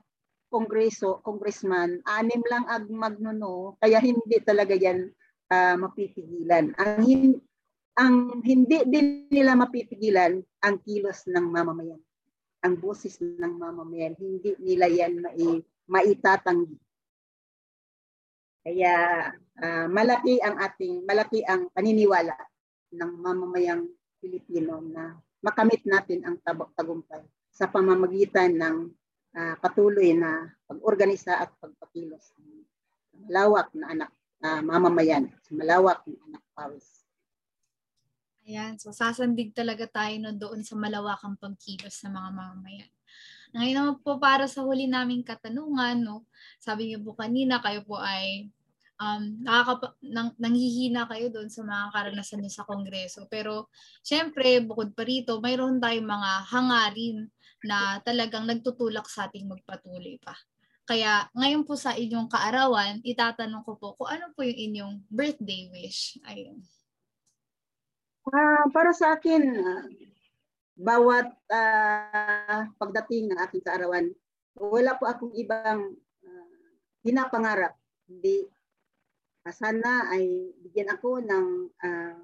kongreso, congressman, anim lang ang magnuno, kaya hindi talaga yan uh, mapipigilan. Ang, ang hindi din nila mapipigilan ang kilos ng mamamayan. Ang boses ng mamamayan, hindi nila yan mai- maitatanggi. Kaya uh, malaki ang ating malaki ang paniniwala ng mamamayang Pilipino na makamit natin ang tagumpay sa pamamagitan ng uh, patuloy na pag-organisa at pagpakilos ng malawak na anak uh, mamamayan, malawak na anak pawis. Ayan, so sasandig talaga tayo no doon sa malawakang pagkilos ng mga mamamayan. Ngayon naman po para sa huli naming katanungan, no, sabi niyo po kanina kayo po ay um, nakakapa, nang, nanghihina kayo doon sa mga karanasan niyo sa Kongreso. Pero syempre, bukod pa rito, mayroon tayong mga hangarin na talagang nagtutulak sa ating magpatuloy pa. Kaya ngayon po sa inyong kaarawan, itatanong ko po kung ano po yung inyong birthday wish. Ayun. Uh, para sa akin, uh, bawat uh, pagdating ng aking kaarawan, wala po akong ibang uh, pinapangarap. Hindi sana ay bigyan ako ng uh,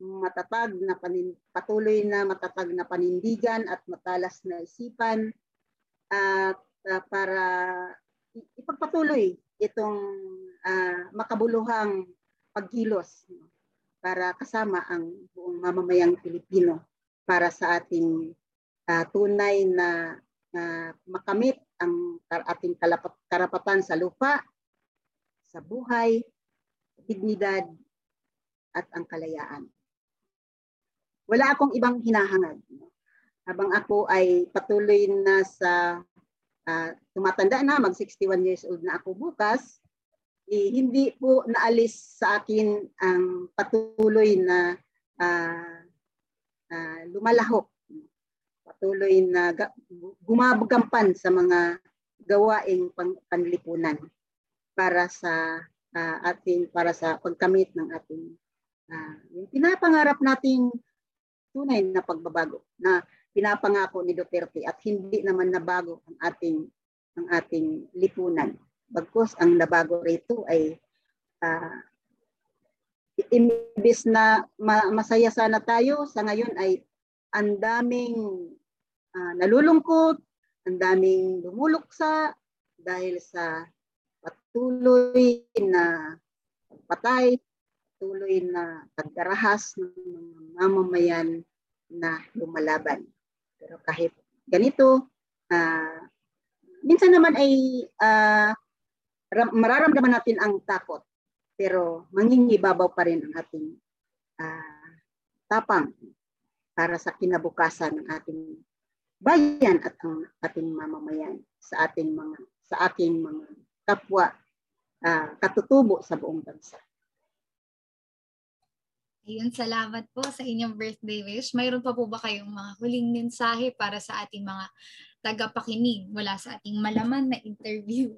matatag na panin, patuloy na matatag na panindigan at matalas na isipan at uh, para ipagpatuloy itong uh, makabuluhang pagkilos para kasama ang buong mamamayang Pilipino para sa ating uh, tunay na uh, makamit ang ating karapatan sa lupa sa buhay, dignidad, at ang kalayaan. Wala akong ibang hinahangad. Habang ako ay patuloy na sa uh, tumatanda na, mag 61 years old na ako bukas, eh, hindi po naalis sa akin ang patuloy na uh, uh, lumalahok, patuloy na gumagampan sa mga gawaing pang, panlipunan para sa uh, ating para sa pagkamit ng ating uh, yung pinapangarap nating tunay na pagbabago na pinapangako ni Duterte at hindi naman nabago ang ating ang ating lipunan. Bagkus ang nabago rito ay uh, imbis na ma- masaya sana tayo sa ngayon ay ang daming uh, nalulungkot, ang daming lumuluksa dahil sa patuloy na patay, patuloy na pagdarahas ng mga mamamayan na lumalaban. Pero kahit ganito, uh, minsan naman ay uh, mararamdaman natin ang takot. Pero mangingibabaw pa rin ang ating uh, tapang para sa kinabukasan ng ating bayan at ang ating mamamayan sa ating mga sa ating mga kapwa uh, katutubo sa buong bansa. Ayun, salamat po sa inyong birthday wish. Mayroon pa po ba kayong mga huling mensahe para sa ating mga tagapakinig mula sa ating malaman na interview?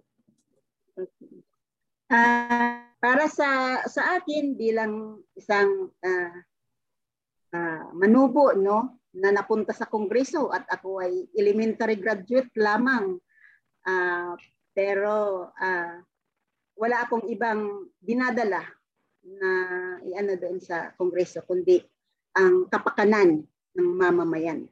Uh, para sa sa akin bilang isang uh, uh, manubo no na napunta sa kongreso at ako ay elementary graduate lamang uh, pero uh, wala akong ibang dinadala na iano doon sa kongreso kundi ang kapakanan ng mamamayan.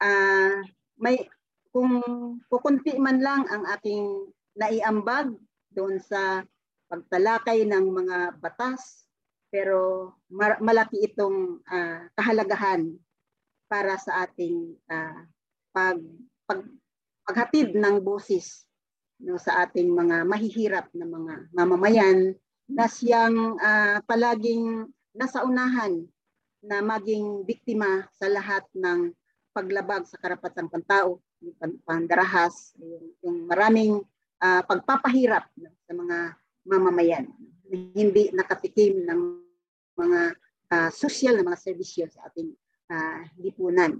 uh, may kung kukunti man lang ang aking naiambag doon sa pagtalakay ng mga batas pero malaki itong uh, kahalagahan para sa ating uh, pag, pag paghatid ng boses no sa ating mga mahihirap na mga mamamayan na siyang uh, palaging nasa unahan na maging biktima sa lahat ng paglabag sa karapatang pantao, pandarahas, yung, yung maraming uh, pagpapahirap no, sa mga mamamayan. Na hindi nakatikim ng mga uh, social na mga serbisyo sa ating uh, lipunan.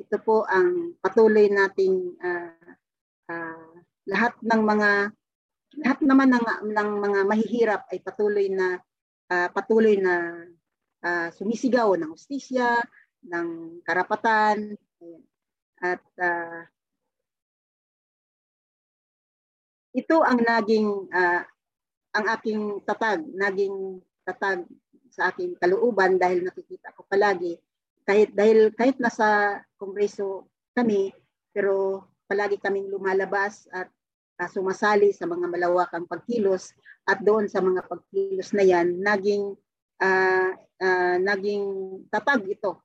Ito po ang patuloy nating uh, uh, lahat ng mga lahat naman ng, ng mga mahihirap ay patuloy na uh, patuloy na uh, sumisigaw ng hustisya, ng karapatan. At uh, ito ang naging uh, ang aking tatag, naging tatag sa aking kalooban dahil nakikita ko palagi kahit dahil kahit nasa kongreso kami pero palagi kaming lumalabas at uh, sumasali sa mga malawakang pagkilos at doon sa mga pagkilos na yan naging uh, uh, naging tatag ito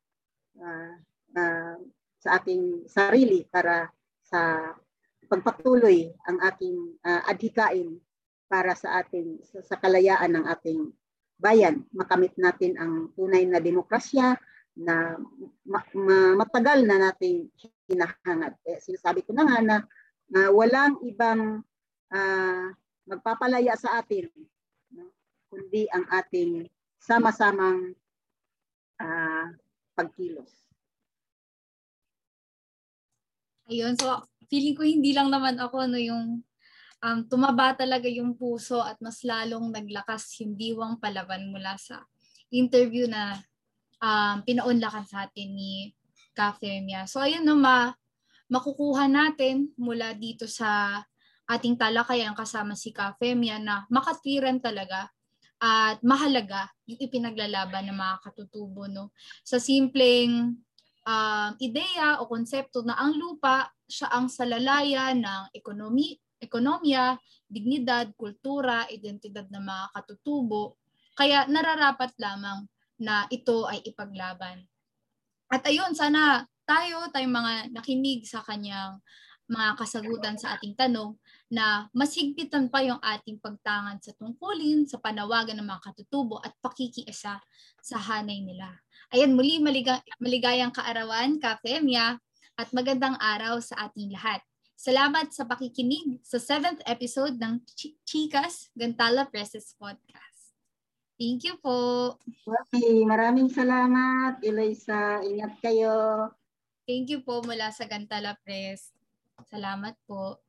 uh, uh, sa aking sarili para sa pagpatuloy ang aking uh, adhikain para sa ating sa, sa kalayaan ng ating bayan makamit natin ang tunay na demokrasya na ma, ma, matagal na nating hinahangad. Eh, sinasabi ko na nga na uh, walang ibang uh, magpapalaya sa atin no? kundi ang ating sama-samang uh, pagkilos. Ayun, so feeling ko hindi lang naman ako no yung um, tumaba talaga yung puso at mas lalong naglakas yung diwang palaban mula sa interview na um, pinaunlakan sa atin ni Cafemia. So ayun no, ma, makukuha natin mula dito sa ating talakayan kasama si Cafemia na makatiran talaga at mahalaga yung ipinaglalaban ng mga katutubo no sa simpleng um, ideya o konsepto na ang lupa siya ang salalayan ng ekonomi ekonomiya, dignidad, kultura, identidad ng mga katutubo. Kaya nararapat lamang na ito ay ipaglaban. At ayun, sana tayo, tayong mga nakinig sa kanyang mga kasagutan sa ating tanong na mas higpitan pa yung ating pagtangan sa tungkulin, sa panawagan ng mga katutubo at pakikiisa sa hanay nila. Ayan, muli maliga, maligayang kaarawan, Kafemya, at magandang araw sa ating lahat. Salamat sa pakikinig sa 7th episode ng Ch- Chicas Gantala Presses Podcast. Thank you po. Okay, maraming salamat. Eloisa, ingat kayo. Thank you po mula sa Gantala Press. Salamat po.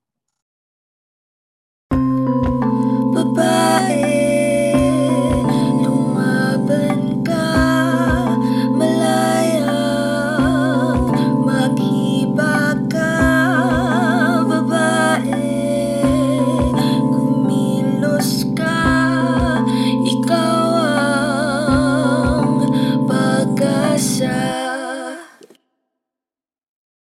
Babae.